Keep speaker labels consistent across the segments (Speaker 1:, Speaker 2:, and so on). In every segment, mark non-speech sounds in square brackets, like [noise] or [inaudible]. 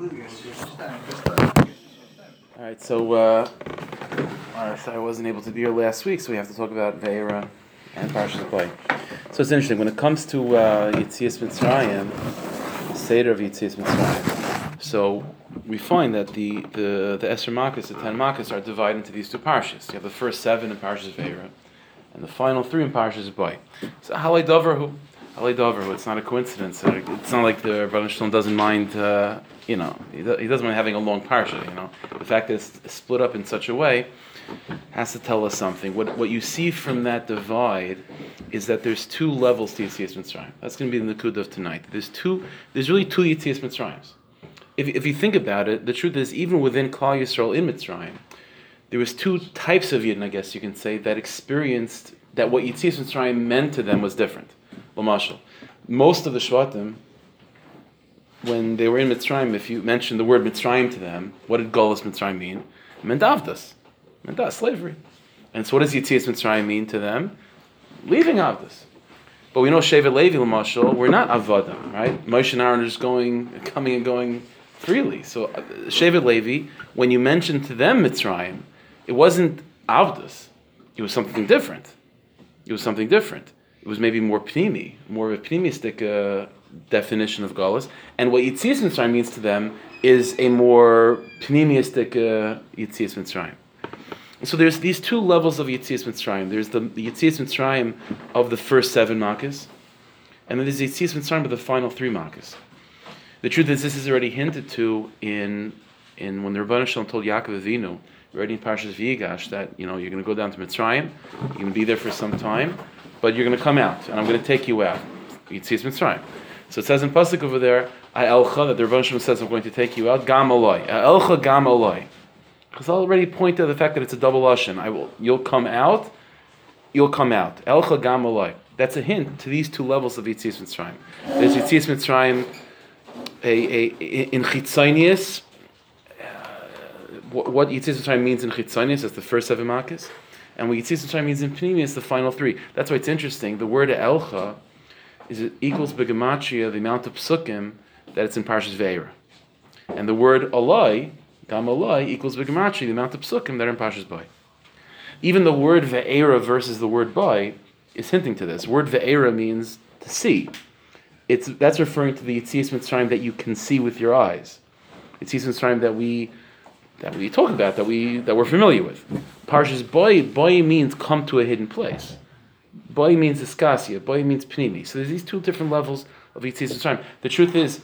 Speaker 1: All right, so uh, so I wasn't able to be here last week, so we have to talk about Ve'era and Parshas Bay. So it's interesting when it comes to uh, Yitzias Mitzrayim, Seder of Yitzias Mitzrayim. So we find that the the the Makkos, the ten Makkos, are divided into these two parshas. You have the first seven in Parshas Ve'era, and the final three in Parshas Bay. So Halei Dover Ali Dover, it's not a coincidence. It's not like the Rabban Shalom doesn't mind, uh, you know, he doesn't mind having a long parsha, you know. The fact that it's split up in such a way has to tell us something. What, what you see from that divide is that there's two levels to Yitzias Mitzrayim. That's going to be the Nakud of tonight. There's two, there's really two Yitzias Mitzrayims. If, if you think about it, the truth is, even within Klal Yisrael in Mitzrayim, there was two types of Yidden, I guess you can say, that experienced that what Yitzias Mitzrayim meant to them was different. Lamashal. Most of the Shvatim, when they were in Mitzrayim, if you mentioned the word Mitzrayim to them, what did Golas Mitzrayim mean? It meant Avdas. Meant slavery. And so what does Yitzias Mitzrayim mean to them? Leaving Avdas. But we know Shevet Levi, Lamashal, we're not Avadim, right? Moshe and Aaron are just going, coming and going freely. So uh, Shevet Levi, when you mentioned to them Mitzrayim, it wasn't Avdas. It was something different. It was something different was maybe more pnimi, more of a pnimistic uh, definition of galus. And what Yitzias Mitzrayim means to them is a more pnimistic uh, Yitzias Mitzrayim. So there's these two levels of Yitzias Mitzrayim. There's the, Yitzias Mitzrayim of the first seven makas, and then there's the Yitzias Mitzrayim of the final three makas. The truth is, this is already hinted to in in when the Rebbeinu Shalom told Yaakov Avinu, already in Parshas V'yigash, that you know you're going to go down to Mitzrayim, you're going to be there for some time, but you're going to come out, and I'm going to take you out. Yitzias Mitzrayim. So it says in pasuk over there, elcha that the Rebbe says, "I'm going to take you out." Gam aloi, elcha gam aloi. Because I already pointed to the fact that it's a double lashon. I will. You'll come out. You'll come out. Elcha gam aloi. That's a hint to these two levels of Yitzias Mitzrayim. There's Yitzias Mitzrayim a, a, in Chitzonius. What, what Yitzias Mitzrayim means in Chitzonius is the first seven makas. And what see Mitzrayim means in Pnimius, the final three. That's why it's interesting. The word Elcha is it equals begematria the amount of psukim that it's in Parshas Veira. And the word Alai, Gam Alai, equals begematria the amount of psukim that are in Parshas Bay. Even the word Ve'era versus the word Bay is hinting to this. Word Ve'era means to see. It's, that's referring to the Yitzis Mitzrayim that you can see with your eyes. It's Yitzis Mitzrayim that we that we talk about, that we that we're familiar with. Parshas boy, boy means come to a hidden place. Boy means iskasia. Boy means pnimi. So there's these two different levels of yitzis Mitzrayim. The truth is,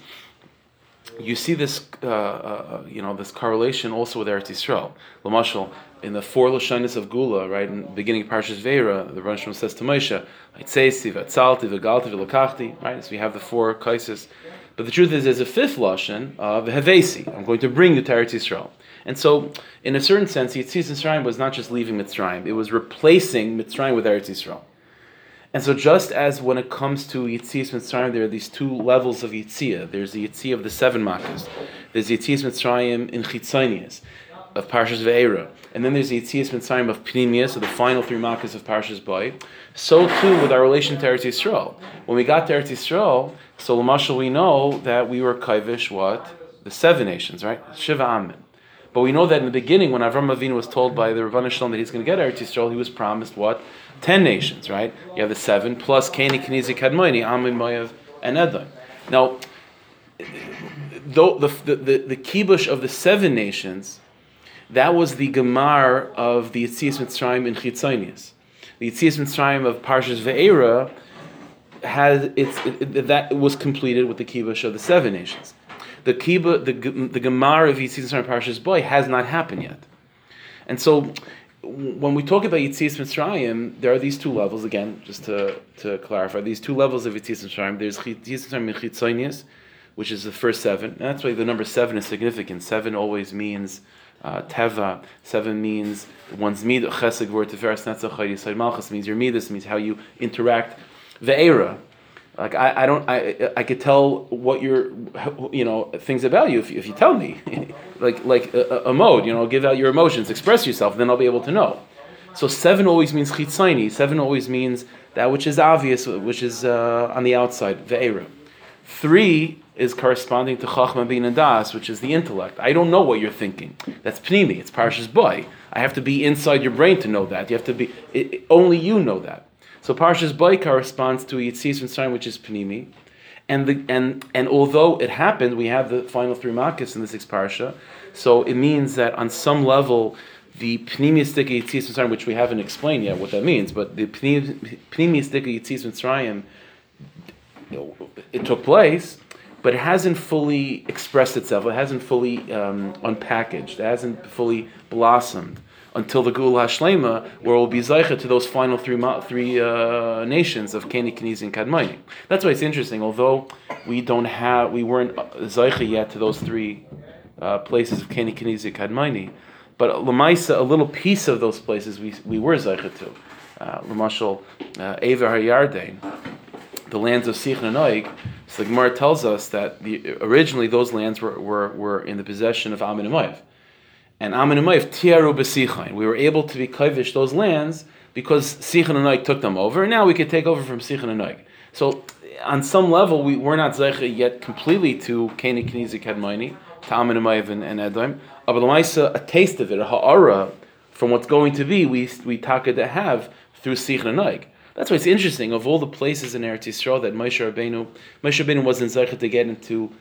Speaker 1: you see this, uh, uh, you know, this correlation also with Eretz Yisrael. Lamashal, in the four lashonis of Gula, right, in the beginning of Parshas Veira, the Rosh says to Moshe, "Itzesi v'atzalti v'galti v'lakachti." Right, so we have the four kaises. But the truth is, there's a fifth lashon of Hevesi. I'm going to bring you to Eretz Yisrael. And so, in a certain sense, Yitzis Mitzrayim was not just leaving Mitzrayim; it was replacing Mitzrayim with Eretz Yisrael. And so, just as when it comes to Yitzis Mitzrayim, there are these two levels of Yitzia. There's the Yitzia of the seven Makkahs. There's Yitzis Mitzrayim in Chitzonius, of Parshas Ve'era. And then there's the Yitzis Mitzrayim of Pnimius, of the final three Makkahs of Parshas Boy. So too with our relation to Eretz Yisrael. When we got to Eretz Yisrael, so Lamashal we know that we were Kaivish, what? The seven nations, right? Shiva Amen. But we know that in the beginning, when Avram Avinu was told by the Rabbanu Shalom that he's going to get Eretz Yisrael, he was promised what? Ten nations, right? You have the seven, plus Kani, Kenizi, Kadmoini, Amin, Moav, and Edom. Now, though the, the, the, the kibush of the seven nations, that was the Gemar of the Yitzias Mitzrayim in Chitzonius. The Yitzias Mitzrayim of Parshas Ve'era had its, it, it, that was completed with the kibush of the seven nations the kiba, the the Gemara of Yitzis Mitzrayim Parshas Boy has not happened yet, and so when we talk about Yitzis Mitzrayim, there are these two levels again. Just to, to clarify, these two levels of Yitzis Mitzrayim. There's Yitzis Mitzrayim in Chitzonius, which is the first seven, and that's why the number seven is significant. Seven always means. Uh, teva seven means one's mid chesed word teferes netzach chayis malchus means your midas means how you interact. Ve'era like I, I don't I I could tell what your you know things about you if, you, if you tell me. [laughs] Like like a, a, mode you know give out your emotions express yourself then I'll be able to know. So seven always means chitzaini. Seven always means that which is obvious which is uh, on the outside. Ve'era. Three is corresponding to Chachma Bin Das, which is the intellect. I don't know what you're thinking. That's Pnimi. It's Parshas Boy. I have to be inside your brain to know that. You have to be. It, it, only you know that. So Parshas Boy corresponds to Yitzis Mitzrayim, which is Pnimi. And, the, and, and although it happened, we have the final three makkahs in the sixth parsha, so it means that on some level, the pnimistic yitzis mitzrayim, which we haven't explained yet what that means, but the pnimistic yitzis mitzrayim, it took place, but it hasn't fully expressed itself. It hasn't fully um, unpackaged. It hasn't fully blossomed until the Gula Hashlema, where we'll be Zaycha to those final three, three uh, nations of Keni, Kenizi, and Kadmoni. That's why it's interesting. Although we don't have, we weren't Zaycha yet to those three uh, places of Keni, Kenizi, and Kadmoni, but Lamaisa, a little piece of those places we, we were Zaycha to. Uh, Lamashal, uh, Ever HaYarden, the lands of Sich and Oig, so the Gemara tells us that the, originally those lands were, were, were in the possession of Amin and and Amin and tiaru b'sichain. We were able to be kaivish those lands because Sichan and Noig took them over, and now we could take over from Sichan and Noig. So on some level, we, we're not zeicha yet completely to Keni Knizi Kadmaini, to Amin and, and Edom, but a taste of it, a ha'ara, from what's going to be, we, we taka to have through Sichan and Noig. That's why it's interesting. Of all the places in Eretz Yisrael that Moshe Rabbeinu, Moshe Rabbeinu wasn't zeicha to get into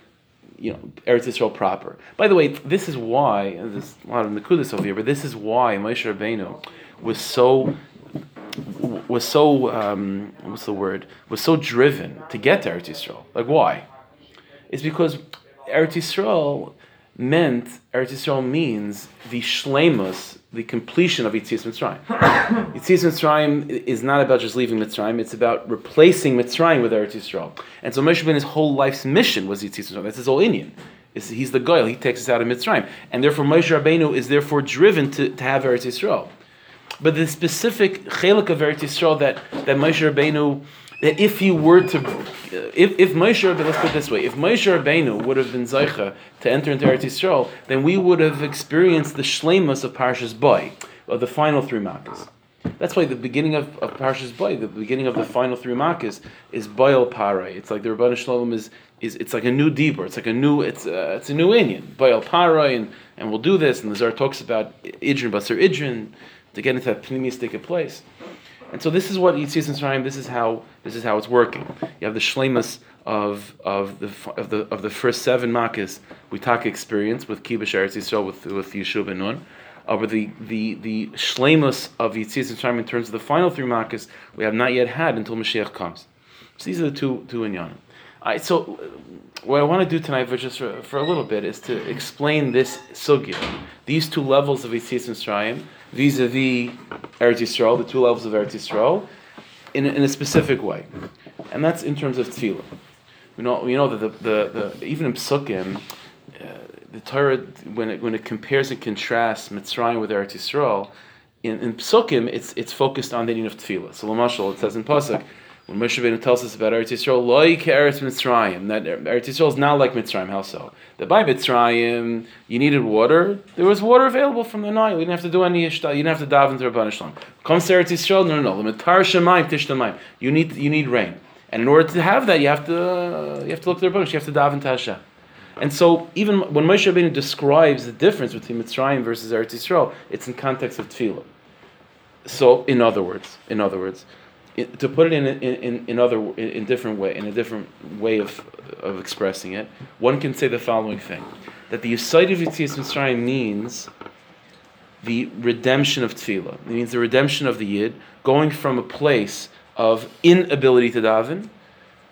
Speaker 1: you know, Eretz Yisrael proper. By the way, this is why, there's a lot of Nakudas over here, but this is why Moshe Rabbeinu was so was so um, what's the word was so driven to get to Eretz Yisrael. Like why? It's because Eretz Yisrael meant Eretz Yisrael means the shlemus, the completion of Yitzis Mitzrayim. [coughs] Yitzis Mitzrayim is not about just leaving Mitzrayim; it's about replacing Mitzrayim with Eretz Yisrael. And so Moshe Rabbeinu's whole life's mission was Yitzis Mitzrayim. That's his whole inyan. He's the goyal. He takes us out of Mitzrayim, and therefore Moshe Rabbeinu is therefore driven to, to have Eretz Yisrael. But the specific chelik of Eretz Yisrael that that Moshe Rabbeinu that if he were to, if, if Moshe Rabbeinu, let's put it this way, if Moshe Rabbeinu would have been Zaycha to enter into Eretz Yisrael, then we would have experienced the Shlemus of Parshas Boy, of the final three Makkahs. That's why the beginning of, of Parshas Boy, the beginning of the final three Makkahs, is Boyal Parai. It's like the Rabban Shalom is, is it's like a new Dibur. It's like a new, it's, uh, it's a new inyan. Boyal Parai, and, and we'll do this, and the Zohar talks about Idrin Basar Idrin, to get into that Pnimistic place. And so this is what Yitzis Mitzrayim. This is how this is how it's working. You have the shlemus of of the of the of the first seven makas we talk experience with Kibush Eretz Yisrael with with Yeshua ben Nun. Uh, Over the the the shlemus of Yitzis Mitzrayim in terms of the final three makas we have not yet had until Mashiach comes. So these are the two two inyanim. Right, so what I want to do tonight, for just for, for a little bit, is to explain this sugya, these two levels of Yitzis Mitzrayim vis-a-vis Eretz Yisrael, the two levels of Eretz Yisrael, in, in a specific way, and that's in terms of tefillah. We know we know that the, the, the even in Psukim, uh, the Torah when it when it compares and contrasts Mitzrayim with Eretz Yisrael, in, in Psukim it's it's focused on the need of tefillah. So Lamashal it says in Pasuk when Moshe Rabbeinu tells us about Eretz Yisrael, loy Eretz Mitzrayim, that Eretz Yisrael is not like Mitzrayim. How so? That by Mitzrayim you needed water. There was water available from the Nile. You didn't have to do any ishta. You didn't have to dive into Rabban Shalom. Comes to Eretz Yisrael, no, no, no. Shemaim Tishtamaim. You need you need rain, and in order to have that, you have to uh, you have to look to Rabban. You have to dive into Hashem. And so, even when Moshe Rabbeinu describes the difference between Mitzrayim versus Eretz Yisrael, it's in context of tefillah. So, in other words, in other words to put it in in, in other in, in different way in a different way of of expressing it, one can say the following thing: that the Yisaid of Yitzias Mitzrayim means the redemption of tefillah. It means the redemption of the yid, going from a place of inability to daven,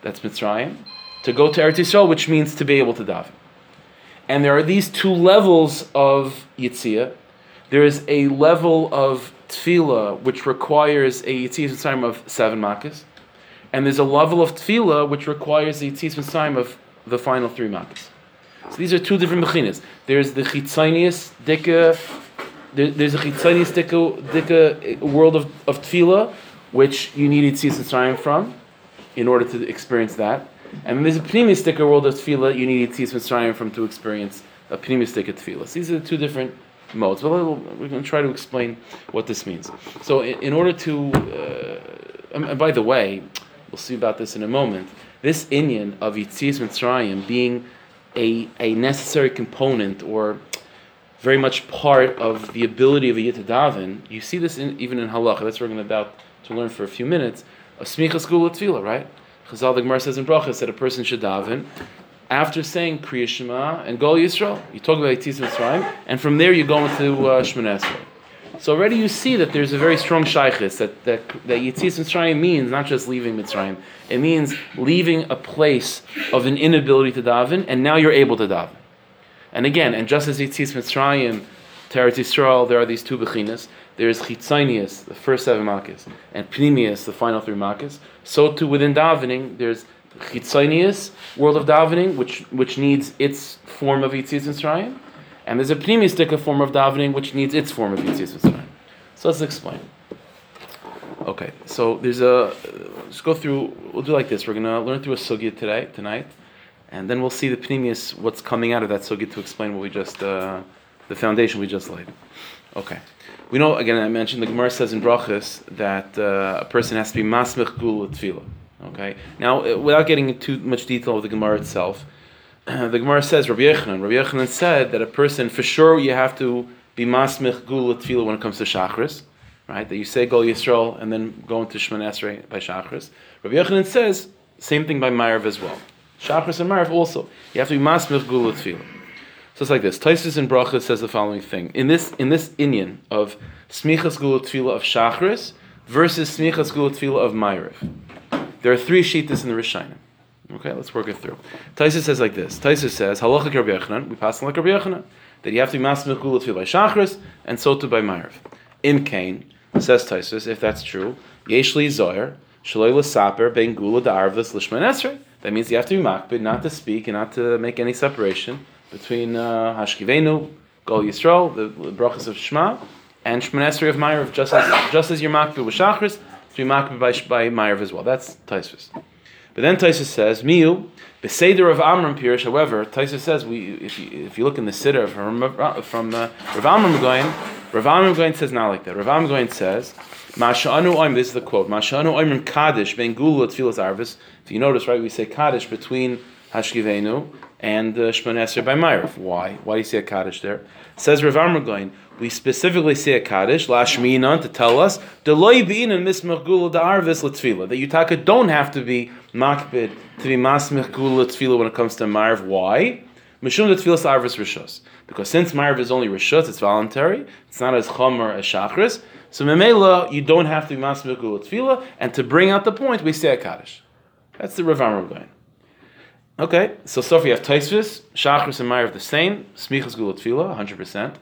Speaker 1: that's Mitzrayim, to go to Eretz Yisrael, which means to be able to daven. And there are these two levels of Yitzia. There is a level of tefillah which requires a yitzis time of seven makkahs, and there's a level of tefillah which requires a yitzis time of the final three makkahs. So these are two different mechinas. There's the chitzonius dika. there's a chitzonius dika, dika eh, world of, of tefillah, which you need yitzis time from, in order to experience that. And there's a pnimis dika world of tefillah you need yitzis time from to experience a pnimis dika tefillah. So these are the two different modes. Well, we're going to try to explain what this means. So, in, in order to, uh, and by the way, we'll see about this in a moment, this Inyan of Yitzias Mitzrayim being a, a necessary component or very much part of the ability of a Yid to daven, you see this in, even in halacha. That's what we're going about to learn for a few minutes. A smichas gula tefillah, right? Chazal the Gemara says in brachas that a person should daven after saying Kriya Shema and Gol Yisrael. You talk about Yitzis Mitzrayim, and from there you go into uh, So already you see that there's a very strong shaykhis that that that Yitzis Mitzrayim means not just leaving Mitzrayim. It means leaving a place of an inability to daven, and now you're able to daven. And again, and just as Yitzis Mitzrayim, Teretz Yisrael, there are these two bechinas. There's Chitzonius, the first seven makkahs, and Pnimius, the final three makkahs. So too within davening, there's Chitzonius, world of davening, which which needs its form of Yitzis Mitzrayim, and there's a Pnimistic form of davening, which needs its form of Yitzis Mitzrayim. So let's explain. Okay, so there's a. Let's go through. We'll do like this. We're gonna learn through a sugya today, tonight, and then we'll see the pnimius, what's coming out of that sugya to explain what we just, uh, the foundation we just laid. Okay. We know, again, I mentioned, the Gemara says in Brachas that uh, a person has to be masmich gul tefillah. Okay. Now, uh, without getting into too much detail of the Gemara itself, [clears throat] the Gemara says, Rabbi Yechanan, Rabbi Yechanan said that a person, for sure, you have to be masmich gul tefillah when it comes to shachris, right? That you say Gol Yisrael and then go into Shemon Esrei by shachris. Rabbi Yechanan says, same thing by Ma'ariv as well. Shachris and Marav also. You have to be masmich gula tefillah. So it's like this. Taisus in Bracha says the following thing. In this in this inyan of smichas gula tefillah of Shachris versus smichas gula tefillah of Ma'ariv, there are three shittas in the Rishonim. Okay, let's work it through. Taisus says like this. Taisus says, Halacha Rabbi Yechanan, we pass on like Rabbi Yechanan, that you have to be masmich gula tefillah by Shachris and so too by Ma'ariv. In Cain, says Taisus, if that's true, Yeshli Zoyer, Shaloi Saper, Ben Gula Da'arvas Lishman Esrei. That means you have to be makbid, not to speak and not to make any separation between uh, Hashkivenu, Gol Yisrael, the, the brachas of Shema, and Shemon Esrei of Ma'ariv, just as just as you're makbid with Shachris, to be makbid by, by Ma'ariv as well. That's Taisus. But then Taisus says, Miu, Beseder of Amram Pirish, however, Taisus says, we, if, you, if you look in the Siddur from, from uh, Rav Amram Goyen, Rav Amram Goyen says not like that. Rav Amram Goyen says, Masha'anu Oim, this is the quote, Masha'anu Oimim Kaddish, Ben Gula Tfilas Arvis. If you notice, right, we say Kaddish between Hashkivenu and uh, Shemon Esrei by Ma'ariv. Why? Why do you see a Kaddish there? Says Rav Amram Goyen, we specifically see a Kaddish, Lashminan, to tell us, Deloy and Latvila, that Yutaka don't have to be Makbid to be Masmich Gula Tfila when it comes to Ma'ariv. Why? Mishum Tfilas Arvis Rishos. Because since Ma'ariv is only Rishos, it's voluntary, it's not as Chomer as Shachris, so Memela, you don't have to be Masmich Gula Tfila, and to bring out the point, we say a Kaddish. That's the Rav Amram Goyen. Okay, so so far you have Taisvis, Shachris and Meir of the same, Smichas Gula Tfila, 100%.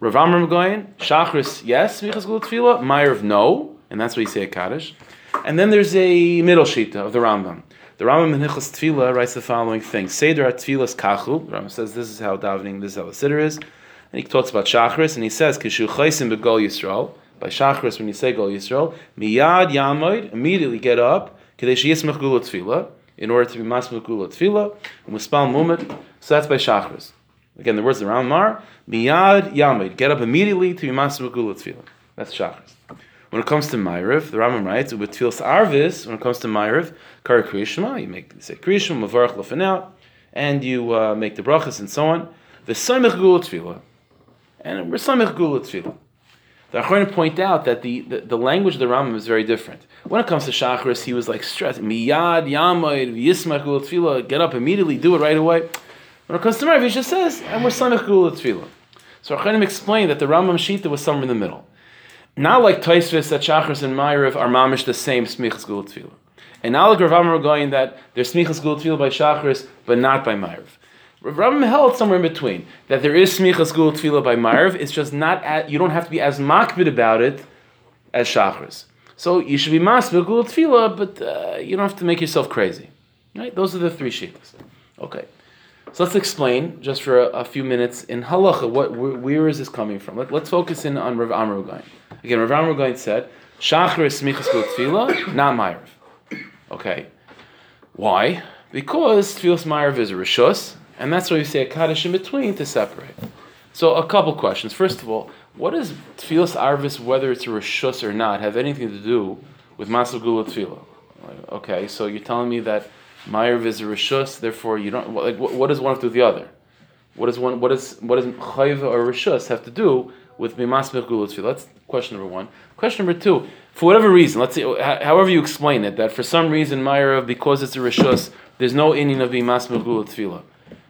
Speaker 1: Rav Amram Goyen, Shachris, yes, Smichas Gula Tfila, Meir of no, and that's what you say a Kaddish. And then there's a middle shita of the Rambam. The Rambam in Hilchas Tfila writes the following thing: Seder Tfilas Kachu. The Rambam says this is how davening, this is how the siddur is, and he talks about Shachris, and he says Kishu Chaysim Begol Yisrael. By Shachris, when you say Gol Yisrael, Miyad Yamoid, immediately get up, Kadesh Yismach Gula Tfila, in order to be Masmach Gula Tfila, Muspal Mumit. So that's by Shachris. Again, the words of Rambam Miyad yamid, get up immediately to be Masmach Gula Tfila. That's Shachris. When it comes to Ma'ariv, the Rambam writes, with Tfilas Arvis, when it comes to Ma'ariv, Kar Kriyishma, you make, you say Kriyishma, Mavarach Lefanel, and you uh, make the brachas and so on. The Samech Gula Tfila, and we're Samech Gula. The Achronim point out that the, the, the, language of the Rambam is very different. When it comes to Shachris, he was like stressed, Miyad, Yamoid, Yismach Gula Tfila, get up immediately, do it right away. When it comes to Ma'ariv, he just says, and we're Samech Gula Tfila. So Achronim explained that the Rambam Shita was somewhere in the middle. Not like Taisvis that Shachris and Ma'ariv are mamish the same Smichas Gul Tefillah. And now like Rav Amram Goyen that there's Smichas Gul Tefillah by Shachris, but not by Ma'ariv. Rav Amram held somewhere in between that there is Smichas Gul Tefillah by Ma'ariv. It's just not at, you don't have to be as makbid about it as Shachris. So you should be Masbid Gul Tefillah, but uh, you don't have to make yourself crazy. Right? Those are the three shittas. Okay. So let's explain just for a, a few minutes in halacha. What where, where is this coming from? Let, us focus in on Rav Amr Gain. Again, Rav Amr Gain said, shachris is smichas tefillah, not ma'ariv." Okay, why? Because tefillas ma'ariv is a rishus, and that's why we say a kaddish in between to separate. So a couple questions. First of all, what does tefillas arvis, whether it's a rishus or not, have anything to do with masav gula tefillah? Okay, so you're telling me that Ma'ariv is a rishus, therefore you don't like. What, what does one have to do with the other? What does one? What does what does or rishus have to do with bimasmich gulut That's question number one. Question number two. For whatever reason, let's see, however you explain it, that for some reason Ma'ariv, because it's a rishus, there's no inyan of bimasmich gulut tefillah.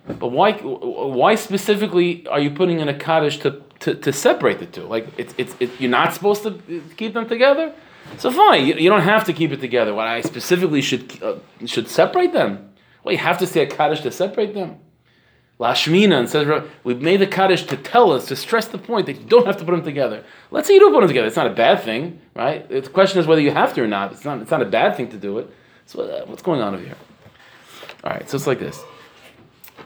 Speaker 1: But why? Why specifically are you putting in a kaddish to, to, to separate the two? Like it's it's it, you're not supposed to keep them together. So fine, you, you don't have to keep it together. What I specifically should uh, should separate them. Well, you have to say a kaddish to separate them. Lashmina and says we've made the kaddish to tell us to stress the point that you don't have to put them together. Let's say you don't put them together. It's not a bad thing, right? The question is whether you have to or not. It's not. It's not a bad thing to do it. So uh, what's going on over here? All right, so it's like this.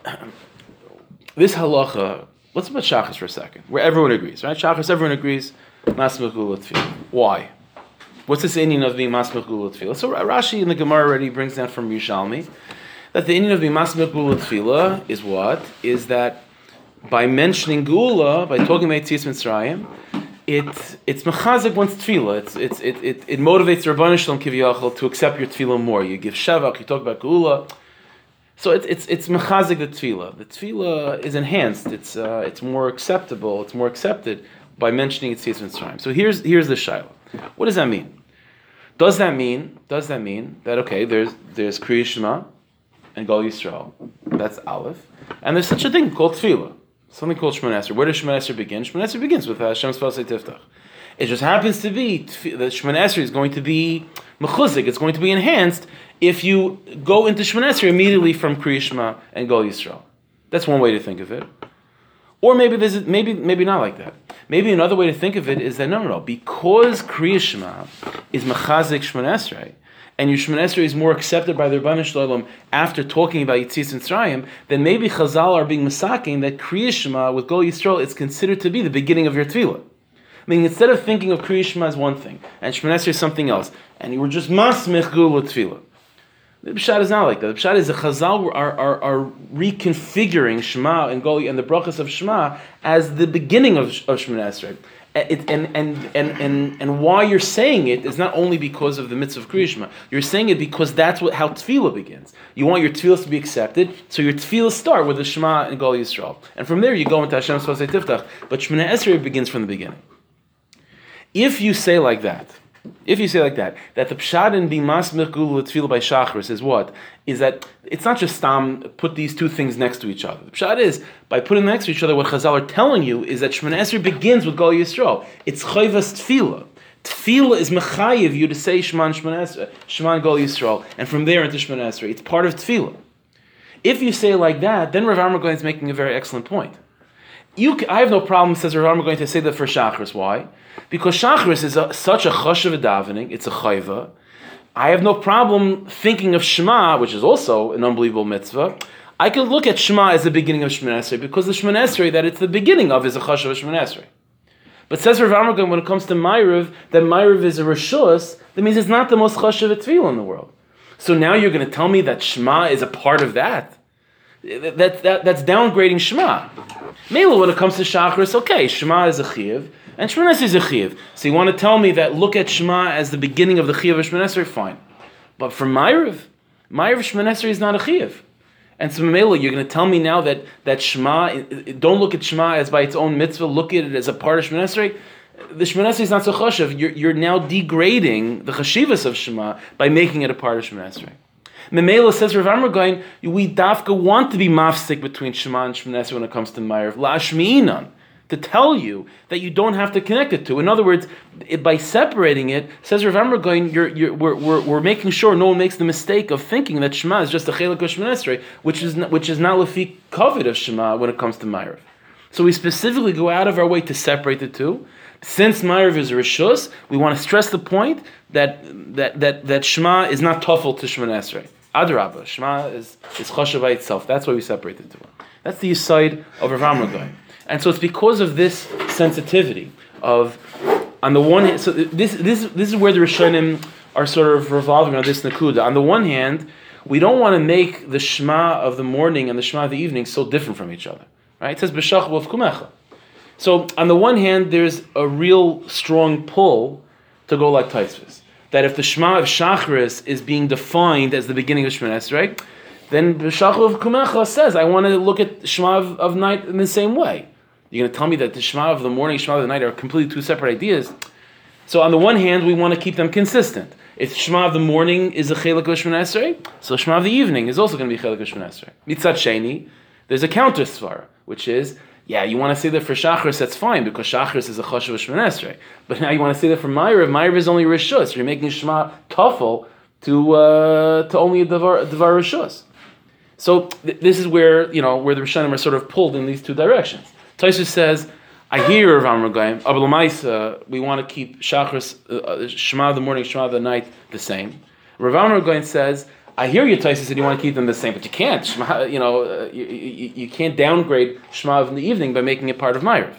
Speaker 1: [clears throat] This halacha. Let's put shachas for a second, where everyone agrees, right? Shachas, everyone agrees. Why? What's this inyan of being masmech gula tefillah? So Rashi in the Gemara already brings that from Yerushalmi that the inyan of being masmech gula tefillah is what is that by mentioning gula, by talking about Tzis Mitzrayim, it it's mechazik one's tefillah. It's, it's, it, it, it motivates Rabban Shalom Kiviyachal to accept your tefillah more. You give shavak, you talk about gula. So it's it's it's mechazik the tefillah. The tefillah is enhanced. It's uh, it's more acceptable. It's more accepted by mentioning Tzis Mitzrayim. So here's here's the shaila. What does that mean? Does that mean does that mean that okay? There's there's Kriya Shema and Gal Yisrael. That's Aleph, and there's such a thing called Tefillah, something called Shemon. Where does Shemon begin? Shemon begins with Hashem Spasei Tiftach. It just happens to be that Shemon is going to be mechuzik. It's going to be enhanced if you go into Shemon immediately from Kriya Shema and Gal Yisrael. That's one way to think of it. Or maybe there's maybe maybe not like that. Maybe another way to think of it is that no, no, no. Because Kriya Shema is Machazik Shemon Esrei, and your Shemon Esrei is more accepted by the Rebbeinu Shalom after talking about Yitzis and Tzrayim, then maybe Chazal are being masaking that Kriya Shema with Gol Yisrael is considered to be the beginning of your Tefillah. Meaning instead of thinking of Kriya Shema as one thing, and Shemon Esrei is something else, and you were just Masmich Gula Tefillah. The Pshat is not like that. The Pshat is the Chazal are, are, are reconfiguring Shema and Goli and the brachas of Shema as the beginning of, of Shemon Esrei. And, and, and, and, and why you're saying it is not only because of the mitzvah of Kriyishma. You're saying it because that's what, how tefillah begins. You want your tefillah to be accepted, so your tefillah start with the Shema and Gal Yisrael. And from there you go into Hashem Svasei Tiftach. But Shemana Esrei begins from the beginning. If you say like that, if you say like that, that the pshat in bimas mechgul tefillah by shachris is what? Is that it's not just stam put these two things next to each other. The pshat is by putting them next to each other. What Chazal are telling you is that Shemon Esrei begins with Gal Yisrael. It's chayvas tefillah. Tefillah is mechayiv you to say Shman Shman Esrei, uh, Shman Gal Yisrael, and from there into Shemon Esrei. It's part of tefillah. If you say like that, then Rav Amar is making a very excellent point. You, I have no problem, says Rav Amar going to say that for Shachris. Why? Because Shachris is a, such a chashav davening, it's a chayva. I have no problem thinking of Shema, which is also an unbelievable mitzvah. I could look at Shema as the beginning of Shemon Esrei because the Shemon Esrei that it's the beginning of is a chashav of a Shemon Esrei. But says Rav Amar when it comes to Ma'ariv, that Ma'ariv is a rishus, that means it's not the most chashav tefillah in the world. So now you're going to tell me that Shema is a part of that? That, that, that's downgrading Shema. Mela, when it comes to Shachris, okay, Shema is a chiv, and Shmones is a chiv. So you want to tell me that look at Shema as the beginning of the chiv of Shmones fine. But for Ma'ariv, Ma'ariv Shmones is not a chiv. And so Mela, you're going to tell me now that, that Shema, don't look at Shema as by its own mitzvah, look at it as a part of Shmones the Shemon is not so chashav. You're, you're now degrading the chashivas of Shema by making it a part of Shemon Memela says Rav Amar going, we dafka want to be mafsik between Shema and Shemon when it comes to Meir. Lashmiinan. To tell you that you don't have to connect it to. In other words, it, by separating it, says Rav Amar going, you're, you're, we're, we're, we're, making sure no one makes the mistake of thinking that Shema is just a chelik of Shemon which is not, which is not lefi covet of Shema when it comes to Meir. So we specifically go out of our way to separate the two. Since Ma'ariv is Rishus, we want to stress the point that that that, that Shema is not tuffle to Shemon Esrei. Adrabah, Shema is, is choshev by itself. That's why we separate the two. That's the side of Rav Amragai. And so it's because of this sensitivity of, on the one hand, so this, this, this is where the Rishonim are sort of revolving on this Nakuda. On the one hand, we don't want to make the Shema of the morning and the Shema of the evening so different from each other. Right? It says, B'shach kumecha. So on the one hand, there's a real strong pull to go like Taisvis. That if the Shema of Shachris is being defined as the beginning of Shemon Esrei, then B'Shachar of Kumecha says, I want to look at Shema of, of night in the same way. You're going to tell me that the Shema of the morning, Shema of the night are completely two separate ideas. So on the one hand, we want to keep them consistent. If Shema of the morning is a Chelik of Shemon Esrei, so Shema of the evening is also going to be Chelik of Shemon Esrei. Mitzat Sheni, there's a counter svara, which is, yeah, you want to say that for Shachris, that's fine, because Shachris is a Choshev Esrei. But now you want to say that for Ma'ariv, Ma'ariv is only Rishus. You're making Shema Tafel to, uh, to only a Devar, devar Rishus. So th- this is where, you know, where the Rishonim are sort of pulled in these two directions. Taisha says, I hear Rav Amragayim, Abulamaisa, we want to keep Shachris, uh, uh, Shema the morning, Shema the night the same. Rav Amragayim says, I hear you, Taisha said you want to keep them the same, but you can't. Shema, you know, uh, you, you, you, can't downgrade Shema in the evening by making it part of Ma'ariv.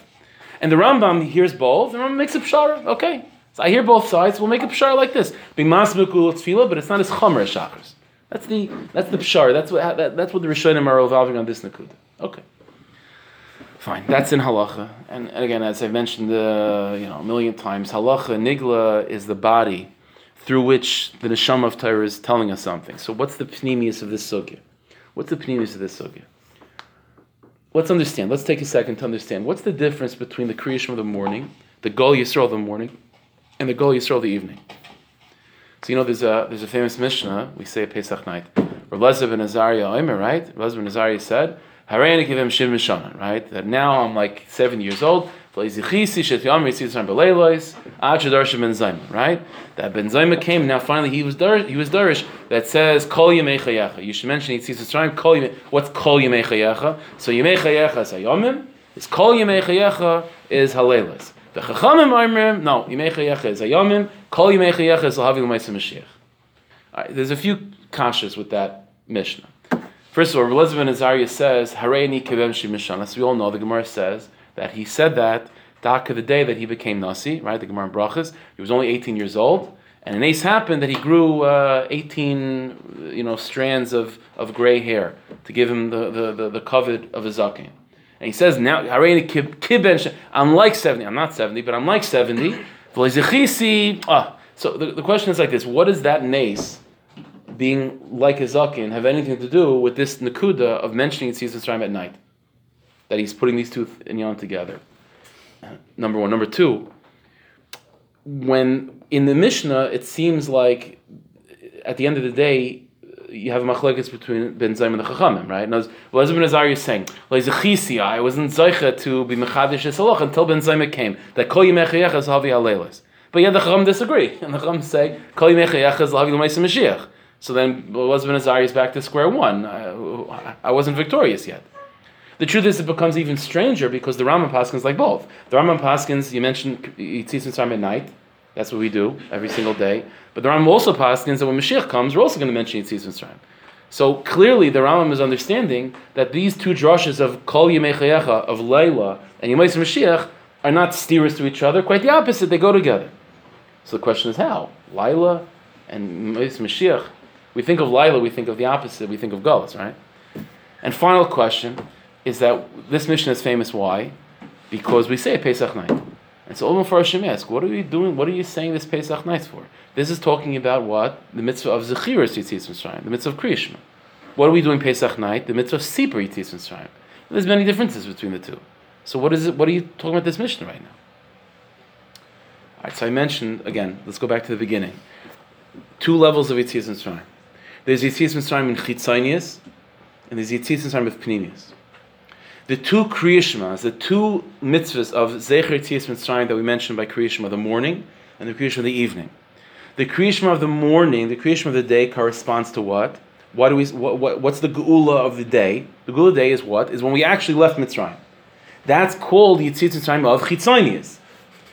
Speaker 1: And the Rambam hears both, the Rambam makes a pshara, okay. So I hear both sides, we'll make a pshara like this. Tefillah, but it's not as chomer as Shachris. That's the that's the pshar. That's what that, that's what the Rishonim are revolving on this nakuda. Okay. Fine, that's in halacha, and, and again, as I've mentioned, uh, you know, a million times, halacha nigla is the body through which the neshama of Torah is telling us something. So, what's the pnimius of this sugya? What's the pnimius of this sugya? Let's understand. Let's take a second to understand. What's the difference between the creation of the morning, the Gol Yisrael of the morning, and the Gol Yisrael of the evening? So you know, there's a there's a famous Mishnah we say at Pesach night. Rabbi ben Azariah Omer, right? Rabbi ben Azariah said, "Harayna give him mishanan," right? That now I'm like seven years old. Right? That Ben Zayma came. Now finally he was dar- he was darish. That says Kol Yemei Chayecha. You should mention it. Sees time. Kol Yemei. What's Kol Yemei Chayecha? So Yemei Chayecha is Hayomim. It's Kol Yemei Chayecha is Halelas. The Chachamim Oimrim, no, Yimei Chayecha is Hayomim, Kol Yimei Chayecha is Lahavi L'maisa Mashiach. There's a few kashas with that Mishnah. First of all, Elazar ben Azariah says, Hareini Kivem Mishan. As we all know, the Gemara says that he said that Daka the day that he became Nasi, right? The Gemara in Brachas. He was only 18 years old. And an ace happened that he grew uh, 18 you know, strands of, of gray hair to give him the, the, the, the covet of a zaken. And he says now, I'm like 70. I'm not 70, but I'm like 70. [coughs] Ah, so the, the question is like this: What does that nace, being like a zakin, have anything to do with this nakuda of mentioning Tzitz time at night? That he's putting these two inyan together. Number one. Number two. When in the Mishnah, it seems like at the end of the day, you have a machlekes between Ben Zaym and the Chachamim, right? As well, Ben Azariah is saying, I wasn't zeicha to be mechadish esalach until Ben Zaym came. That kol yimechayach is havi alelas. But yet the Chacham disagree, [laughs] and the Chacham say kol yimechayach is havi l'maisa Mashiach. So then, was Ben Azariah is back to square one. I, I wasn't victorious yet. The truth is, it becomes even stranger because the Rambam Paskins like both. The Rambam Paskins, you mentioned Yitzis time at night. That's what we do every single day. But the Rambam also paskins that when Mashiach comes, we're also going to mention Yitzis Mitzrayim. So clearly, the Rambam is understanding that these two drushes of Kol Yemei of Layla, and Yemais Mashiach are not steers to each other. Quite the opposite; they go together. So the question is how Laila and Mashiach. We think of Laila, we think of the opposite. We think of Gullus, right? And final question is that this mission is famous. Why? Because we say Pesach night. And so Olam Farashim ask, what are you doing? What are you saying this Pesach night for? This is talking about what? The mitzvah of Zechiras Yitzis Mitzrayim, the mitzvah of Kriyishma. What are we doing Pesach night? The mitzvah of Sipur Yitzis Mitzrayim. There's many differences between the two. So what is it? What are you talking about this mission right now? All right, so I mentioned, again, let's go back to the beginning. Two levels of Yitzis Mitzrayim. There's Yitzis Mitzrayim in Chitzonius, and there's Yitzis Mitzrayim with Pnimius the two Kriyashmas, the two mitzvahs of Zecher Tzias Mitzrayim that we mentioned by Kriyashma, the morning and the Kriyashma of the evening. The Kriyashma of the morning, the Kriyashma of the day corresponds to what? What do we, what, what, what's the Geula of the day? The Geula day is what? Is when we actually left Mitzrayim. That's called Yitzit Mitzrayim of Chitzonius.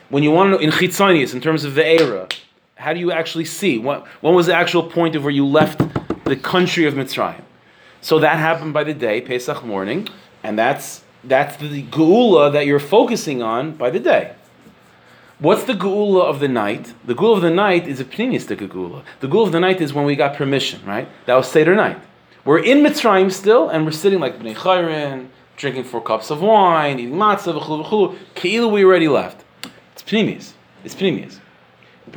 Speaker 1: When you want to know, in Chitzonius, in terms of the era, how do you actually see? What, when was the actual point of where you left the country of Mitzrayim? So that happened by the day, Pesach morning and that's that's the geula that you're focusing on by the day. What's the geula of the night? The geula of the night is a pnimistic geula. The geula of the night is when we got permission, right? That was Seder night. We're in Mitzrayim still, and we're sitting like Bnei Chayrin, drinking four cups of wine, eating matzah, v'chulu v'chulu. Ke'ilu we already left. It's pnimis. It's pnimis.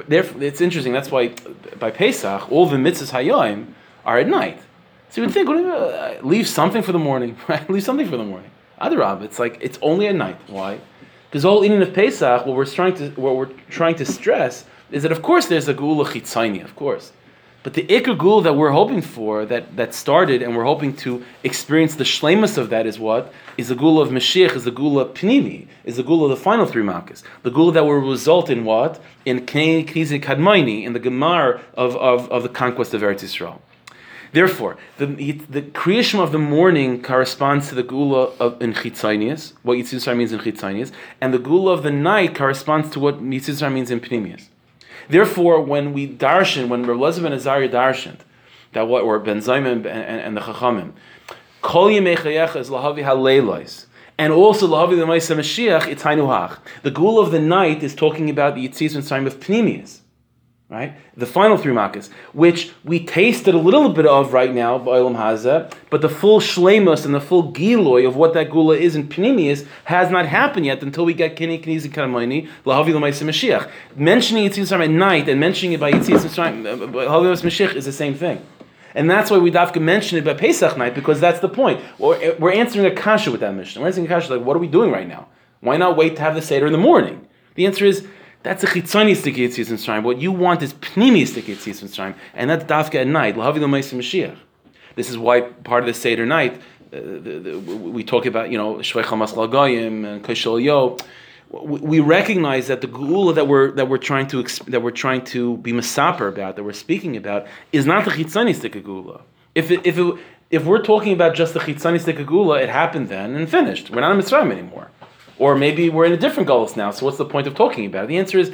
Speaker 1: therefore, it's interesting. That's why by Pesach, all the mitzvahs hayom are at night. So you would think, uh, leave something for the morning, [laughs] right? Leave something for the morning. Adarab, it's like it's only at night. Why? Because all eating of Pesach, what we're trying to what we're trying to stress is that of course there's a gula chitzayni, of course. But the Iker Gul that we're hoping for, that, that started, and we're hoping to experience the shlemus of that is what? Is the Gula of Mashiach, is the Gula Pnimi, is the Gula of the final three Malkas. The Gula that will result in what? In Knizi Kadmaini, in the Gemar of, of, of the conquest of Eretz Yisrael. Therefore, the, the creation of the morning corresponds to the Gula of, in Chitzanias, what Yitzhak means in Chitzanias, and the Gula of the night corresponds to what Yitzhak means in Pnimius. Therefore, when we darshan, when Rav Lezer ben Azariah darshaned, that what, or Ben Zayman and, and, and the Chachamim, Kol Yemei is Lahavi HaLeilois, and also Lahavi L'maisa Mashiach. The Gula of the night is talking about the Yitzis time of Pnimius right? The final three makas, which we tasted a little bit of right now by Hazeh, but the full shlemus and the full giloy of what that gula is in Pnimius has not happened yet until we get Kini Knizi Karamayni, Lahavi Lamaisa Mashiach. Mentioning Yitzis at night and mentioning it by Yitzis uh, uh, uh, Lahavi Mashiach is the same thing. And that's why we dafka mention it by Pesach night, because that's the point. We're, we're answering a kasha with that mission. We're answering a kasha like, what are we doing right now? Why not wait to have the Seder in the morning? The answer is, that's a chitzonistic Yitzis Mitzrayim. What you want is pnimistic Yitzis Mitzrayim, and that's dafka at night. Lahavi Mashiach. This is why part of the Seder night uh, the, the, we talk about you know Shvei Mas Lagayim and Kashol Yo. We recognize that the geula that we're that we're trying to that we're trying to be masaper about that we're speaking about is not the chitzonistic geula. If it, if it, if we're talking about just the chitzonistic geula, it happened then and finished. We're not in Mitzrayim anymore. Or maybe we're in a different Golos now, so what's the point of talking about it? The answer is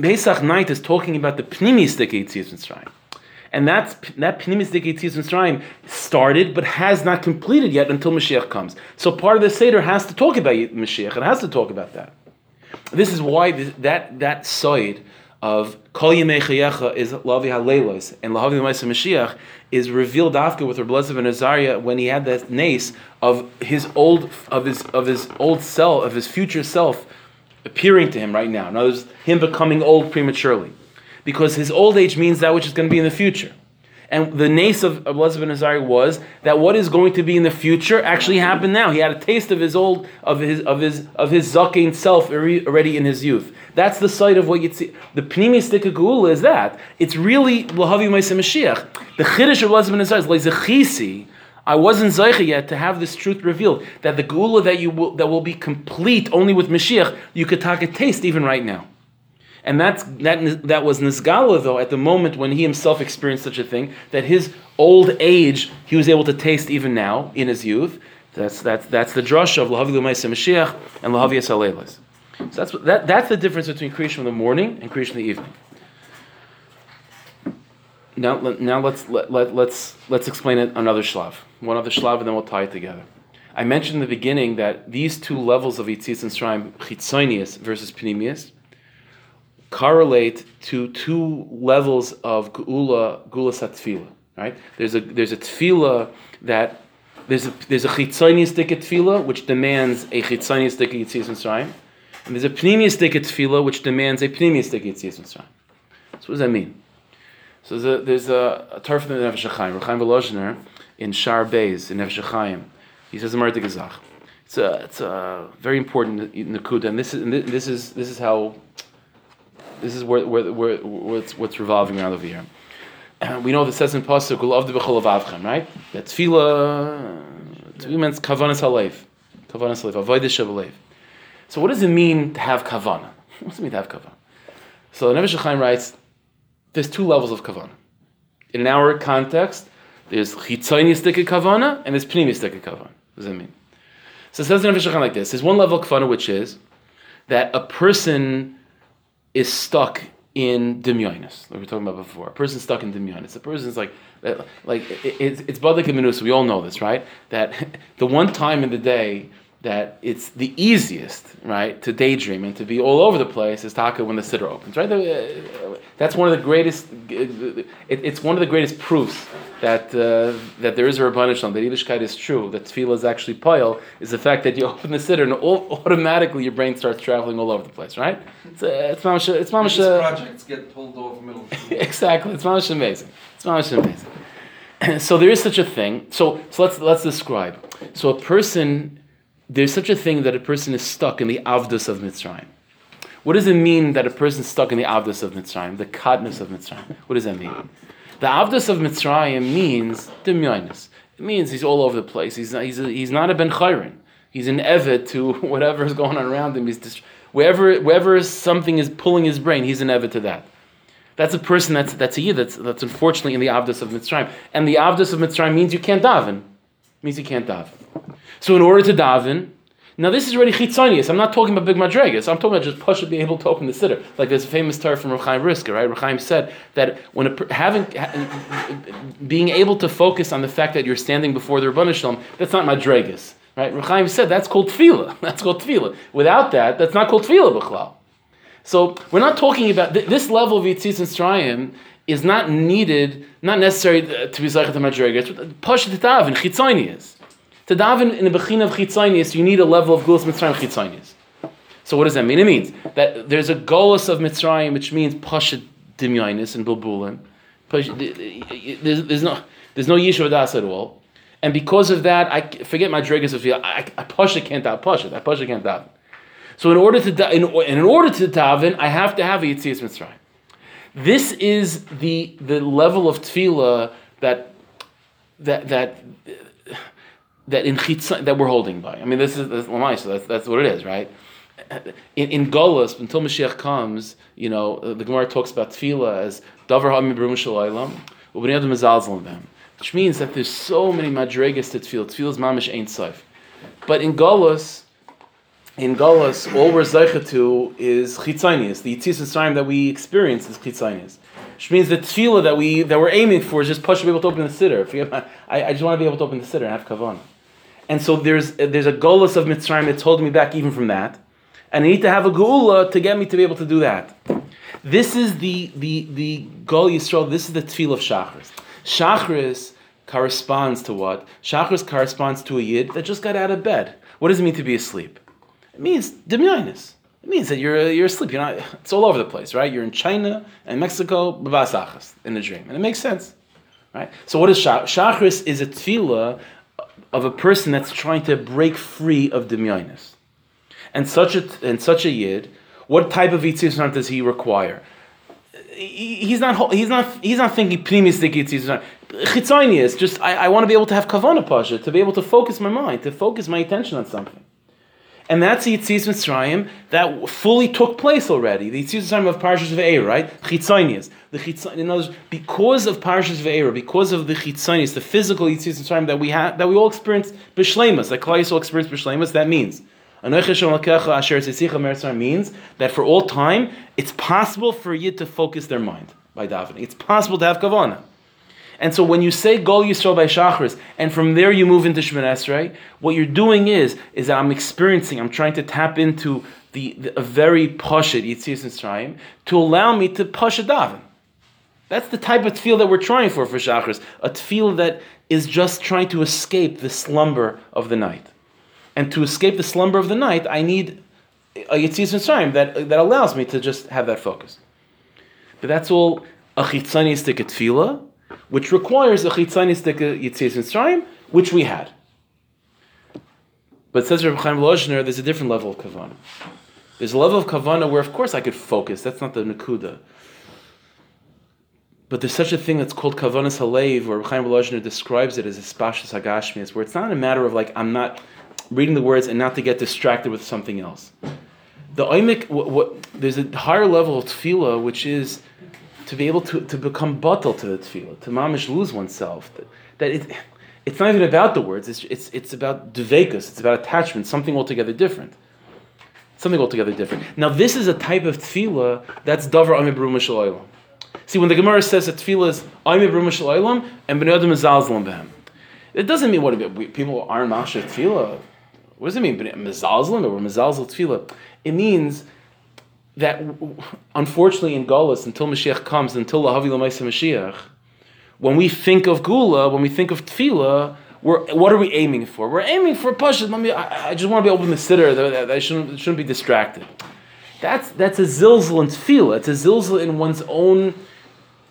Speaker 1: Pesach night is talking about the Pnimistik Yitzis Mitzrayim. And that's, that Pnimistik Yitzis Mitzrayim started but has not completed yet until Mashiach comes. So part of the Seder has to talk about Mashiach, it has to talk about that. This is why this, that, that side of Kol Yemei Chayecha is Lavi HaLeilos and Lahavi L'Maisa Mashiach is revealed after with Rabbi Lezer ben Azariah when he had that nace of his old of his of his old self of his future self appearing to him right now. In other words, him becoming old prematurely, because his old age means that which is going to be in the future. And the nace of Elazar ben Azariah was that what is going to be in the future actually happened now. He had a taste of his old of his of his of his zakein self already in his youth. That's the site of what you see. The pnimi stika is that it's really lahavi Mashiach. The chiddush of Elazar ben Azariah is lezechisi. I wasn't zeicha yet to have this truth revealed that the gula that you will, that will be complete only with Mashiach. You could take a taste even right now. And that's, that, that was Nizgala, though, at the moment when he himself experienced such a thing, that his old age he was able to taste even now in his youth. That's, that's, that's the drush of Lahavi Lumaisa Mashiach and Lahavi Alelas. So that's, that, that's the difference between creation in the morning and creation in the evening. Now, now let's, let, let, let's, let's explain it another shlav. One other shlav, and then we'll tie it together. I mentioned in the beginning that these two levels of Yitzis and Shrine, Chitzonius versus Pnimius, correlate to two levels of gula gula satfila. Right? There's a there's a tefillah that there's a there's a chitzoniistic tefillah which demands a chitzoniistic yitzis mitzrayim, and there's a pneumiistic tefillah which demands a pneumiistic yitzis mitzrayim. So what does that mean? So there's a, there's in the Nefesh Chaim, Reb Chaim Volozhiner, in Shar Beis in Nefesh Chaim. He says a Mardik Gezach. It's a it's a very important nakuda, and this is and this is this is how this is where, where, where, what's, what's revolving around over here. Uh, we know that says in Pasuk, "Love the b'chol avavchem," right? That tefillah, tefillah means kavanas halev, kavanas halev, avodah shavalev. So, what does it mean to have kavana? [laughs] What does it mean to have kavana? So, the Nefesh Chaim writes, there's two levels of kavana. In our context, there's chitzonistic kavana and there's pnimistic kavana. What does that mean? So, it says in Nefesh Chaim like this: There's one level of kavana which is that a person is stuck in demyonis, like we were talking about before. A person stuck in demyonis. A person's like, uh, like it's it's badik minus. We all know this, right? That [laughs] the one time in the day that it's the easiest, right, to daydream and to be all over the place is taka when the siddur opens, right? Uh, that's one of the greatest. It's one of the greatest proofs that uh, that there is a Rabban Shalom, that Yiddishkeit is true, that tefillah is actually poil, is the fact that you open the siddur and all, automatically your brain starts traveling all over the place, right? It's uh, it's mamash, it's mamash,
Speaker 2: These
Speaker 1: uh,
Speaker 2: projects get pulled off middle of [laughs]
Speaker 1: exactly. It's mamash amazing. It's mamash amazing. [clears throat] so there is such a thing. So so let's let's describe. So a person, there's such a thing that a person is stuck in the avdus of Mitzrayim. What does it mean that a person is stuck in the avdus of Mitzrayim, the kadnus of Mitzrayim? What does that mean? The avdus of Mitzrayim means demyonis. It means he's all over the place. He's not, he's, a, he's not a ben chayrin. He's an evet to [laughs] whatever is going on around him. He's dist- wherever wherever something is pulling his brain, he's an evet to that. That's a person that's that's a yid that's that's unfortunately in the avdus of Mitzrayim. And the avdus of Mitzrayim means you can't daven. means you can't daven. So in order to daven, now this is already chitzonius. I'm not talking about big madregas. I'm talking about just Pasha being able to open the sitter. Like there's a famous Torah from Reb Chaim Brisker, right? Reb Chaim said that when a, having ha- being able to focus on the fact that you're standing before the Ribbono Shel Olam, that's not madregas, right? Reb Chaim said that's called tefillah. [laughs] That's called tefillah. Without that, that's not called tefillah b'chlal. So we're not talking about th- this level of Yitzis Mitzrayim is not needed, not necessary uh, to be Zaychat HaMadrega. Pasha Titav and Chitzonius. To daven in a Bechina of Chitzonius, you need a level of Gulas Mitzrayim Chitzonius. So what does that mean? It means that there's a Golus of Mitzrayim, which means Pasha Dimyonis and Bulbulin. There's, no there's no Yishuv Das at all. And because of that, I forget my Dregas of I, I Pasha can't daven. Pasha, I Pasha can't daven. So in order to in, in order to daven, I have to have a Yitzias Mitzrayim. This is the the level of tefillah that that that that in chitza, that we're holding by. I mean, this is that's, Lamai, so that's that's what it is, right? In, in Golos, until Mashiach comes, you know, uh, the Gemara talks about tefillah as davar ha'mi b'rum shalaylam, adam them, which means that there's so many madrigas to tefillah. Tefillah is mamish ain't saif. But in Golos, in Golos, all we're zeicha to is chitzanias. The yitzis time that we experience is chitzanias. Which means the tefillah that we that we're aiming for is just push to to open the sitter. I, I just want to be able to open the sitter and have kavanah. And so there's there's a golus of Mitzrayim that's holding me back even from that. And I need to have a geula to get me to be able to do that. This is the the the Gol Yisrael. This is the tefillah of Shachris. Shachris corresponds to what? Shachris corresponds to a yid that just got out of bed. What does it mean to be asleep? It means demyonis. It means that you're you're asleep. You're not. It's all over the place, right? You're in China and Mexico, babasachas in a dream, and it makes sense, right? So what is shach? Shachris is a tefillah of a person that's trying to break free of demyonis. And such a and such a yid, what type of yitzis does he require? He's not. He's not. He's not thinking pnimistic yitzis. Chitzonius. Just I, I want to be able to have kavana pasha to be able to focus my mind, to focus my attention on something. And that's the Yitzis Mitzrayim that fully took place already. The Yitzis Mitzrayim of Parshas Ve'er, right? Chitzonius. The Chitzon, in other words, because of Parshas Ve'er, because of the Chitzonius, the physical Yitzis Mitzrayim that we have, that we all experience b'shleimus, that Klal Yisrael experience b'shleimus, that means. Means that for all time, it's possible for Yid to focus their mind by davening. It's possible to have kavanah. And so when you say Gol Yisrael by Shachris, and from there you move into Shemoneh Esrei, what you're doing is, is that I'm experiencing, I'm trying to tap into the, the a very Pashat Yitzis Mitzrayim to allow me to Pashat daven. That's the type of tefillah that we're trying for for Shachris, a tefillah that is just trying to escape the slumber of the night. And to escape the slumber of the night, I need a Yitzis Mitzrayim that, that allows me to just have that focus. But that's all a chitzanistic tefillah, which requires a chitzanistic Yitzis Mitzrayim, which we had. But says Rabbi Chaim Volozhiner, there's a different level of kavana. There's a level of kavana where, of course, I could focus. That's not the nakuda. But there's such a thing that's called kavanas halev, where Chaim Volozhiner describes it as a spashas hagashmias, where it's not a matter of like I'm not reading the words and not to get distracted with something else. The oimik, what, what, there's a higher level of tefillah, which is to be able to, to become bottle to the tefillah, to mamish lose oneself. That, it, it's not even about the words. It's it's it's about devekus. It's about attachment. Something altogether different. Something altogether different. Now this is a type of tefillah that's davar amibru mishalaylam. See, when the Gemara says that tefillah is amibru mishalaylam and bnei adam mezalzelim behem, it doesn't mean what we- people aren't mashah tefillah. What does it mean? Mezalzelim or mezalzel tefillah? It means that unfortunately in Golis, until Mashiach comes, until Lahavi Lamaisa Mashiach, When we think of gula, when we think of tefillah, we're, what are we aiming for? We're aiming for pashas. I, I just want to be able to sit That I shouldn't, shouldn't be distracted. That's, that's a zilzal in tefillah. It's a zilzal in one's own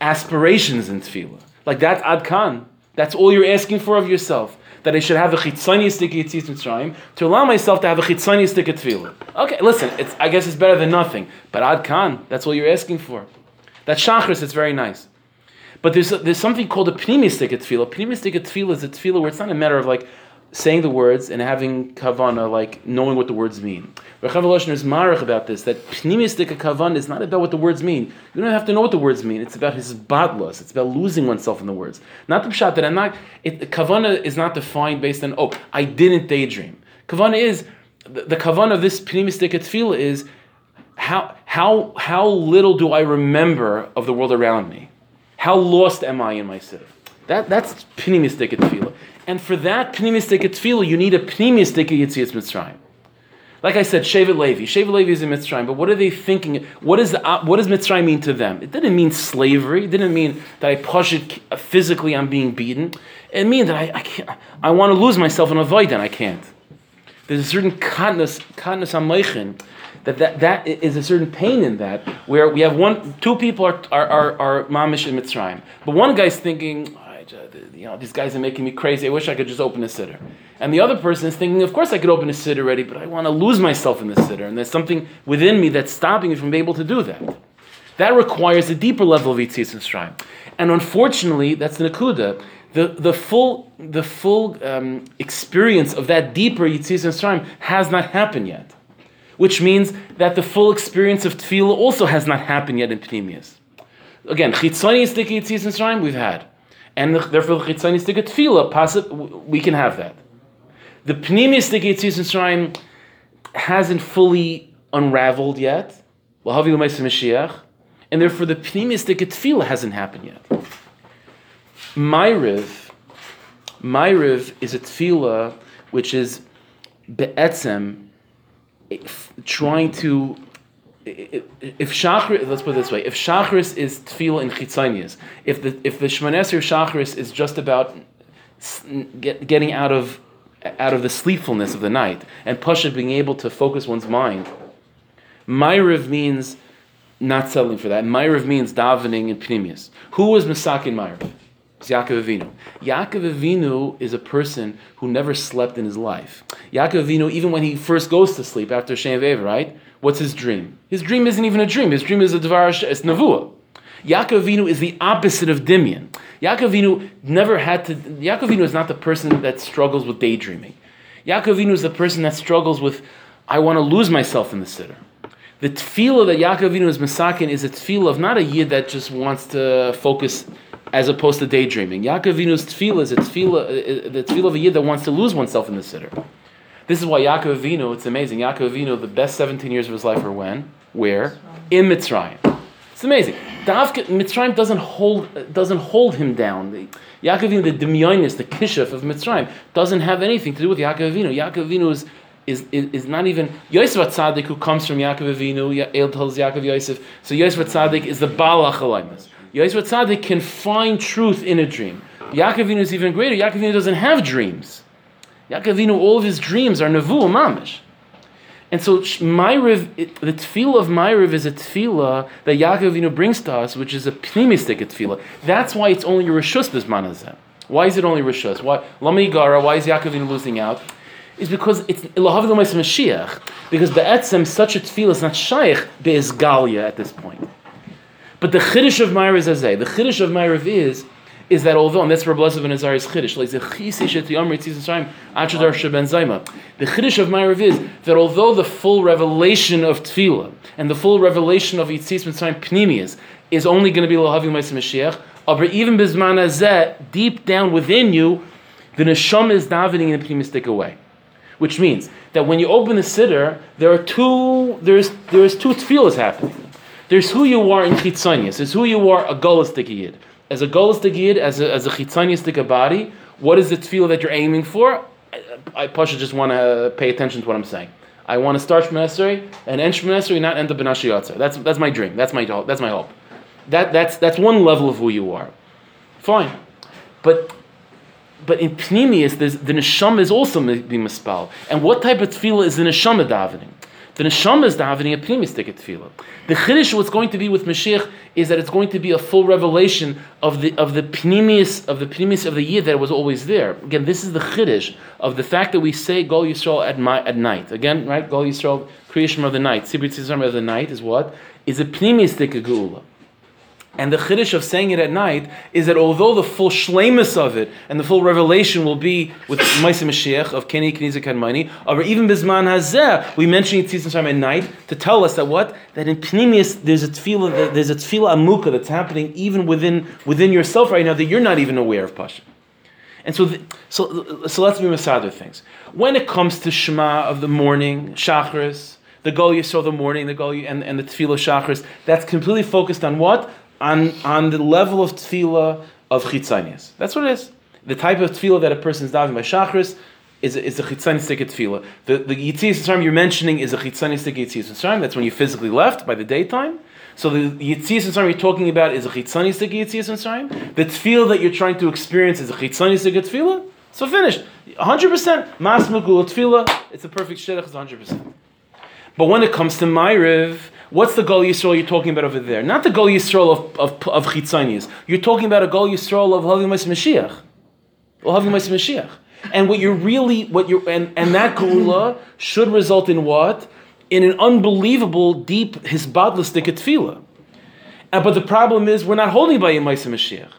Speaker 1: aspirations in tefillah. Like that's adkan. That's all you're asking for of yourself. That I should have a chitzaniistic yitzis mitzrayim to allow myself to have a chitzaniistic tefillah. Okay, listen. It's, I guess it's better than nothing. But adkan. That's what you're asking for. That shachris. It's very nice. But there's, there's something called a pnimistic tefillah. Pnimistic tefillah is a tefillah where it's not a matter of like saying the words and having kavana, like knowing what the words mean. Rechav Lashon is marach about this, that pnimistic kavana is not about what the words mean. You don't have to know what the words mean. It's about his badlos. It's about losing oneself in the words. Not the pshat that I'm not, it, kavana is not defined based on, oh, I didn't daydream. Kavana is, the, the kavana of this pnimistic tefillah is, how, how, how little do I remember of the world around me? How lost am I in my siddur? That, that's pnimistic tefillah. And for that pnimistic tefillah, you need a pnimistic yitzias mitzrayim. Like I said, Shevet Levi. Shevet Levi is in Mitzrayim, but what are they thinking? What, is the, uh, what does Mitzrayim mean to them? It didn't mean slavery. It didn't mean that I push it physically, I'm being beaten. It means that I, I, can't, I want to lose myself in a void and I can't. There's a certain katnus, katnus ameichin, that, that that is a certain pain in that, where we have one, two people are, are, are, are mamish in Mitzrayim. But one guy's thinking, you know, these guys are making me crazy. I wish I could just open a siddur. And the other person is thinking, of course I could open a siddur already, but I want to lose myself in the siddur. And there's something within me that's stopping me from being able to do that. That requires a deeper level of Yitzis Mitzrayim. And unfortunately, that's the Nakuda. The, the full, the full um, experience of that deeper Yitzis Mitzrayim has not happened yet. Which means that the full experience of Tefillah also has not happened yet in Pnimius. Again, Chitzoni Yitzis and Shrine we've had and therefore the chitzanistic tefillah, we can have that. The pnimistic yitzis Mitzrayim hasn't fully unraveled yet. And therefore the pnimistic tefillah hasn't happened yet. Myriv, Myriv is a tefillah which is be'etzem, trying to if Shachris, let's put it this way, if Shachris is tefillah in chitzanias, if the if the Shemaneser Shachris is just about get, getting out of out of the sleepfulness of the night and Pasha being able to focus one's mind, Myriv means not settling for that. Myriv means davening in pnimius. Who was Masakin Myriv? It's Yaakov Avinu. Yaakov Avinu is a person who never slept in his life. Yaakov Avinu, even when he first goes to sleep after Shem right? What's his dream? His dream isn't even a dream. His dream is a Devar it's Navua. Yaakov Avinu is the opposite of Dimion. Yaakov Avinu never had to, Yaakov Avinu is not the person that struggles with daydreaming. Yaakov Avinu is the person that struggles with, I want to lose myself in the siddur. The tefillah that Yaakov Avinu is masakin is a tefillah of not a yid that just wants to focus as opposed to daydreaming. Yaakov Avinu's tefillah is a tefillah, uh, uh, the tefillah of a yid that wants to lose oneself in the siddur. This is why Yaakov Avinu, it's amazing. Yaakov Avinu, the best 17 years of his life were when? Where? In Mitzrayim. It's amazing. Davka, Mitzrayim doesn't hold, doesn't hold him down. The, Yaakov Avinu, the demyonis, the kishuf of Mitzrayim, doesn't have anything to do with Yaakov Avinu. Yaakov Avinu is, is, is, is not even Yosef Atzadik, who comes from Yaakov Avinu. El tells Yaakov Yosef. So Yosef Atzadik is the Baal Achalaimas. Yosef Atzadik can find truth in a dream. Yaakov Avinu is even greater. Yaakov Avinu doesn't have dreams. Yaakov all of his dreams are nevu mamish. And so Myriv, the tefillah of Myriv is a tefillah that Yaakov brings to us, which is a pnimistic tefillah. That's why it's only Rishus Bismanazeh. Why is it only Rishus? Why Lama Gara, why is Yaakov losing out? Is because it's Elohav Mashiach. Because Be'etzem, such a tefillah is not Shaykh Be'ezgalia at this point. But the Chiddush of Myriv is Azeh. The Chiddush of Myriv is is that although, and that's where Elazar ben Azariah's Chiddush, like the The Chiddush of Myrav is that although the full revelation of Tefillah and the full revelation of Yitzis Mitzrayim Pnimius is only going to be Lohavi Ma'is Mashiach, but even Bizman Azeh, deep down within you, the Neshama is davening in a pnimistic way. Which means that when you open the siddur, there are two, there's, there's two tefillahs happening. There's who you are in chitzanias. There's who you are a golastic yid as a golistic yid, as a, as a chitzaniistic body, what is the tefillah that you're aiming for? I, I just want to pay attention to what I'm saying. I want to start Shmonesri and end Shmonesri, not end up in. That's, that's my dream. That's my, that's my hope. That, that's, that's one level of who you are. Fine. But but in Pnimius, the neshama is also being mispal. And what type of tefillah is the neshama davening? The neshama is davening a pnimistic tefillah. The chiddush what's going to be with Mashiach is that it's going to be a full revelation of the of the pnimius of the pnimius of the year that was always there. Again, this is the chiddush of the fact that we say Gol Yisrael at, my, at night. Again, right? Gol Yisrael, creation of the night, Sibrit of the night is what is a pnimistic geula. And the chiddush of saying it at night is that although the full shlemus of it and the full revelation will be with [coughs] Maisa Mashiach of Keni Kniza Kadmani, or even Bisman Hazeh, we mention Yitzis time at night to tell us that what that in Pnimius there's a tefillah there's a tefillah amuka that's happening even within within yourself right now that you're not even aware of Pasha. And so, the, so, so let's be masader things. When it comes to Shema of the morning, Shachris, the Gol Yisrael the morning, the Gol and, and the Tefillah Shachris, that's completely focused on what? On, on the level of tefillah of chitzanias. That's what it is. The type of tefillah that a person is davening by shachris is is a chitzanistic tefillah. The, the Yitzhak time you're mentioning is a chitzanistic Yitzhak time. That's when you physically left by the daytime. So the Yitzhak time you're talking about is a chitzanistic Yitzhak time. The tefillah that you're trying to experience is a chitzanistic tefillah. So finished. 100% mas mugul tefillah. It's a perfect shidduch. It's 100%. But when it comes to Ma'ariv, What's the Gol Yisrael you're talking about over there? Not the Gol Yisrael of, of, of Chitzanias. You're talking about a Gol Yisrael of Havimais Mashiach. Havimais Mashiach. And what you're really, what you're, and, and that Geula should result in what? In an unbelievable, deep, hisbadlistic tefillah. And, but the problem is, we're not holding by Yemaisa Mashiach.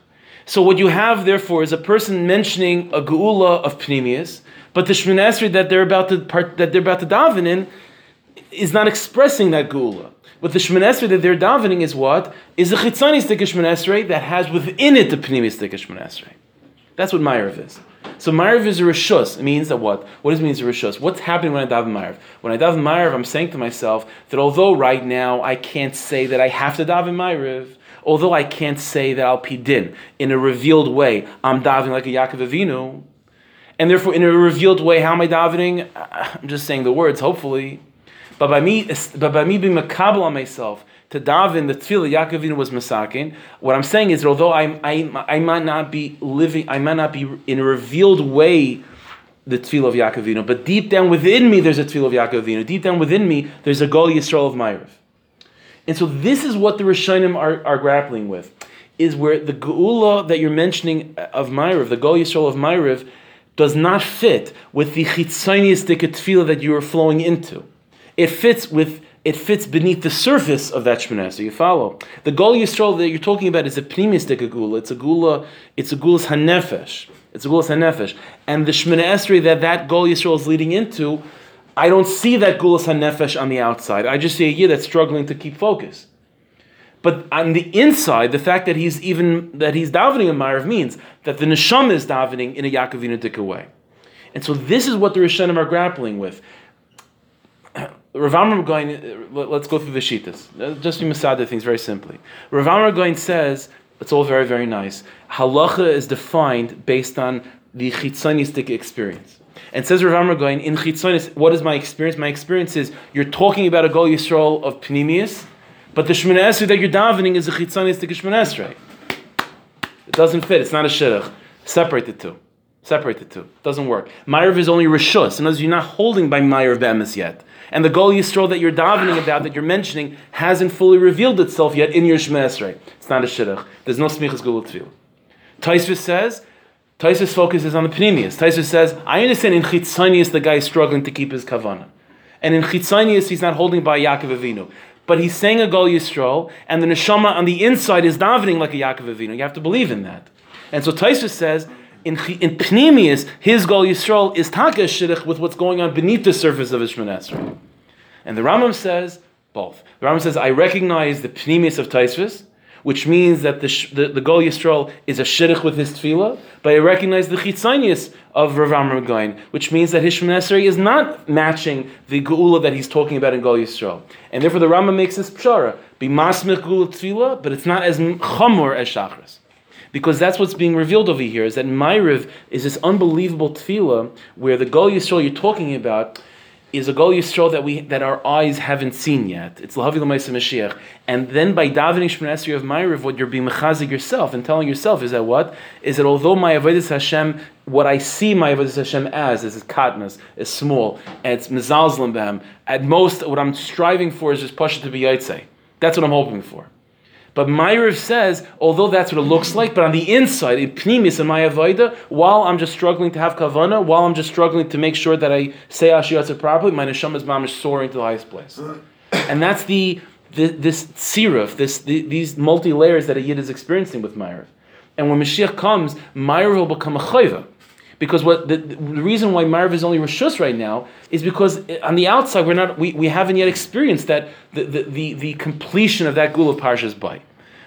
Speaker 1: So what you have, therefore, is a person mentioning a Geula of Pnimius, but the Shemini Esrei that they're about to part, that they're about to daven in is not expressing that Gula. But the Shemoneh Esrei that they're davening is what? Is a Chitzani stick Shemoneh Esrei that has within it the Pnimi stick Shemoneh Esrei. That's what Ma'ariv is. So Ma'ariv is a Rishus. It means that what? What does it mean is a Rishus? What's happening when I daven Ma'ariv? When I daven Ma'ariv, I'm saying to myself that although right now I can't say that I have to daven Ma'ariv, although I can't say that I'll pidin in a revealed way, I'm davening like a Yaakov Avinu, and therefore in a revealed way, how am I davening? Uh, I'm just saying the words, hopefully. But by me, but by me being makabel on myself to daven the tefillah Yaakovina was masakin. What I'm saying is, that although I, I, I might not be living, I might not be in a revealed way the tefillah of Yaakovina, but deep down within me there's a tefillah of Yaakovina. Deep down within me there's a Gol Yisrael of Ma'ariv. And so this is what the Rishonim are, are grappling with, is where the Geula that you're mentioning of Ma'ariv, the Gol Yisrael of Ma'ariv, does not fit with the chitzoniistic tefillah that you are flowing into it fits with it fits beneath the surface of that Shemana. So you follow. The Gol Yisrael that you're talking about is a pnimistic gula. It's a gula. It's a gulas hanefesh. It's a gulas hanefesh. And the Shemana that that Gol Yisrael is leading into, I don't see that gulas hanefesh on the outside. I just see a year that's struggling to keep focus. But on the inside, the fact that he's even that he's davening in Ma'ariv means that the neshama is davening in a Yaakovina way. And so this is what the Rishonim are grappling with. Rav Goyen, let's go through the Shitas. Uh, just be Masada things very simply. Rav Goyen says, it's all very, very nice. Halacha is defined based on the chitzonistic experience. And says Rav Goyen, in chitzonis, what is my experience? My experience is you're talking about a Gol Yisrael of Pnimius, but the Shemana Esrei that you're davening is a chitzonistic Shemana Esrei. It doesn't fit, it's not a shidduch. Separate the two. Separate the two. Doesn't work. Ma'ariv is only rishus. Other words, you're not holding by Ma'ariv Be'emes yet. And the Gol Yisrael that you're davening about, that you're mentioning, hasn't fully revealed itself yet in your Shema Esrei. It's not a shidduch. There's no smichas gulul tefillah. Taisvis says, Taisvis focuses on the Pnimius. Taisvis says, I understand in Chitzanius the guy is struggling to keep his kavana. And in Chitzanius he's not holding by Yaakov Avinu. But he's saying a Gol Yisrael, and the neshama on the inside is davening like a Yaakov Avinu. You have to believe in that. And so Taisvis says, in, in Pnimius, his Gol Yisrael is taka shidduch with what's going on beneath the surface of his Esrei. And the Rambam says both. The Rambam says, I recognize the Pnimius of Taisvis, which means that the, the, the Gol Yisrael is a shidduch with his tefillah, but I recognize the chitzanius of Rav Amram Goyen, which means that his Esrei is not matching the Geula that he's talking about in Gol Yisrael. And therefore the Rambam makes this pshara, be masmich Geula tefillah, but it's not as chamor as Shachris because that's what's being revealed over here is that Ma'ariv is this unbelievable tefillah where the Gol Yisrael you're talking about is a goal Yisrael that we that our eyes haven't seen yet. It's Lahavi Lamaisa Mashiach. And then by davening Shemon Esrei of Ma'ariv, what you're being mechazik yourself and telling yourself is that what? Is that although my Avodah Hashem, what I see my Avodah Hashem as is katnas, is small, and it's mezalzlim b'hem. At most, what I'm striving for is just pasha to be yaitse. That's what I'm hoping for. But Myriv says, although that's what it looks like, but on the inside, in Pnimius and my Avodah, while I'm just struggling to have kavana, while I'm just struggling to make sure that I say Ashiyatza properly, my neshama is mamish soaring to the highest place. [coughs] And that's the, the this siruf, this the, these multi layers that a yid is experiencing with Myriv. And when Mashiach comes, Myriv will become a chayva. Because what the, the reason why Marv is only Rishus right now is because on the outside we're not we, we haven't yet experienced that the, the, the, the completion of that gul of Parshas Bay.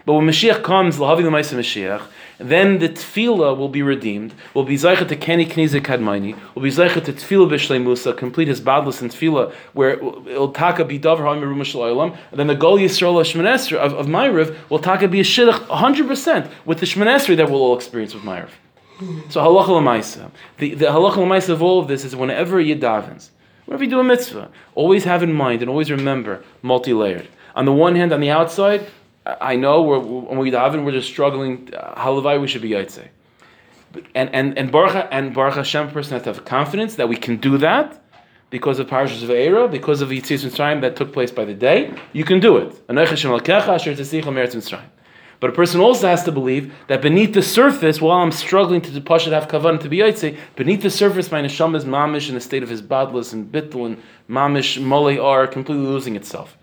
Speaker 1: But when Mashiach comes, Lahavi Lamaisa Mashiach, then the tefillah will be redeemed, will be Zaycha to Kenny Knize Kadmaini, will be Zaycha to tefillah Bishlei Musa, complete his badless and tefillah, where it'll taka be Davar Ha'im Merum and then the Gol Yisrael Shmanesri of, of Ma'ariv will taka be a Shidduch 100% with the Shmanesri that we'll all experience with Ma'ariv. So halacha l'maisa. The, the halacha l'maisa of all of this is whenever you davens, whenever you do a mitzvah, always have in mind and always remember multi-layered. On the one hand, on the outside, I know we're, when we daven, we're just struggling. Uh, halavai, we should be yaitse. And and and Baruch and Baruch Hashem person has to have confidence that we can do that because of Parashas Ve'era, because of Yitzis Mitzrayim that took place by the day. You can do it. But a person also has to believe that beneath the surface, while I'm struggling to to have kavan to be yaitse, beneath the surface, my neshama is mamish in a state of his badless and bittul and mamish mole are completely losing itself.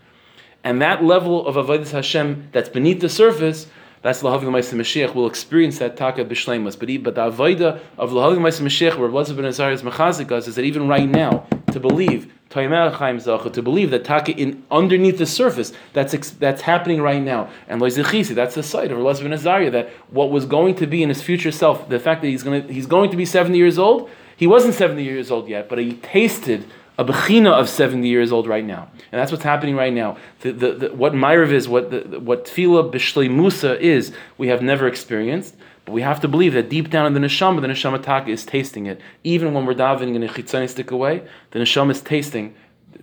Speaker 1: And that level of avodas Hashem that's beneath the surface, that's Lahavi L'maisa Mashiach We'll experience that taka b'shleimus. But, but the avodah of Lahavi L'maisa Mashiach, where Elazar ben Azariah's mechazik is that even right now, to believe to believe that taka in underneath the surface that's that's happening right now and that's the sight of Elazar ben Azariah that what was going to be in his future self the fact that he's going to he's going to be 70 years old he wasn't 70 years old yet but he tasted a bechina of 70 years old right now. And that's what's happening right now. The, the, the, what Myrav is, what, the, what Tfila Bishlei Musa is, we have never experienced. But we have to believe that deep down in the neshama, the neshama taka is tasting it. Even when we're davening in a chitzani stick away, the neshama is tasting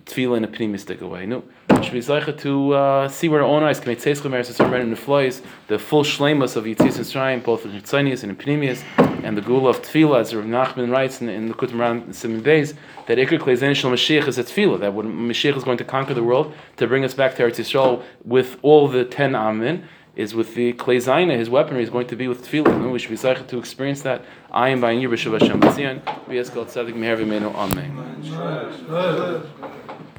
Speaker 1: tefillah in a pnimi stick away. No, should be zeicha to uh, see where our own eyes can make tzeischem eres esar in the full shlemas of yitzis mitzrayim, both in chitzanias and in pnimias, and the gula of tefillah, as Rav Nachman writes in, in the Likutei Moharan Simon Beis, that Iker Klezen Shal Mashiach is a tefillah, that when Mashiach is going to conquer the world, to bring us back to Eretz Yisrael with all the ten amen, is with the Zaina, his weaponry is going to be with tefillah. And we should be zeicha to experience that. I am by Yir B'Shav Hashem B'Tzion. B'Yezkel Tzadik Meher V'Meinu Amen.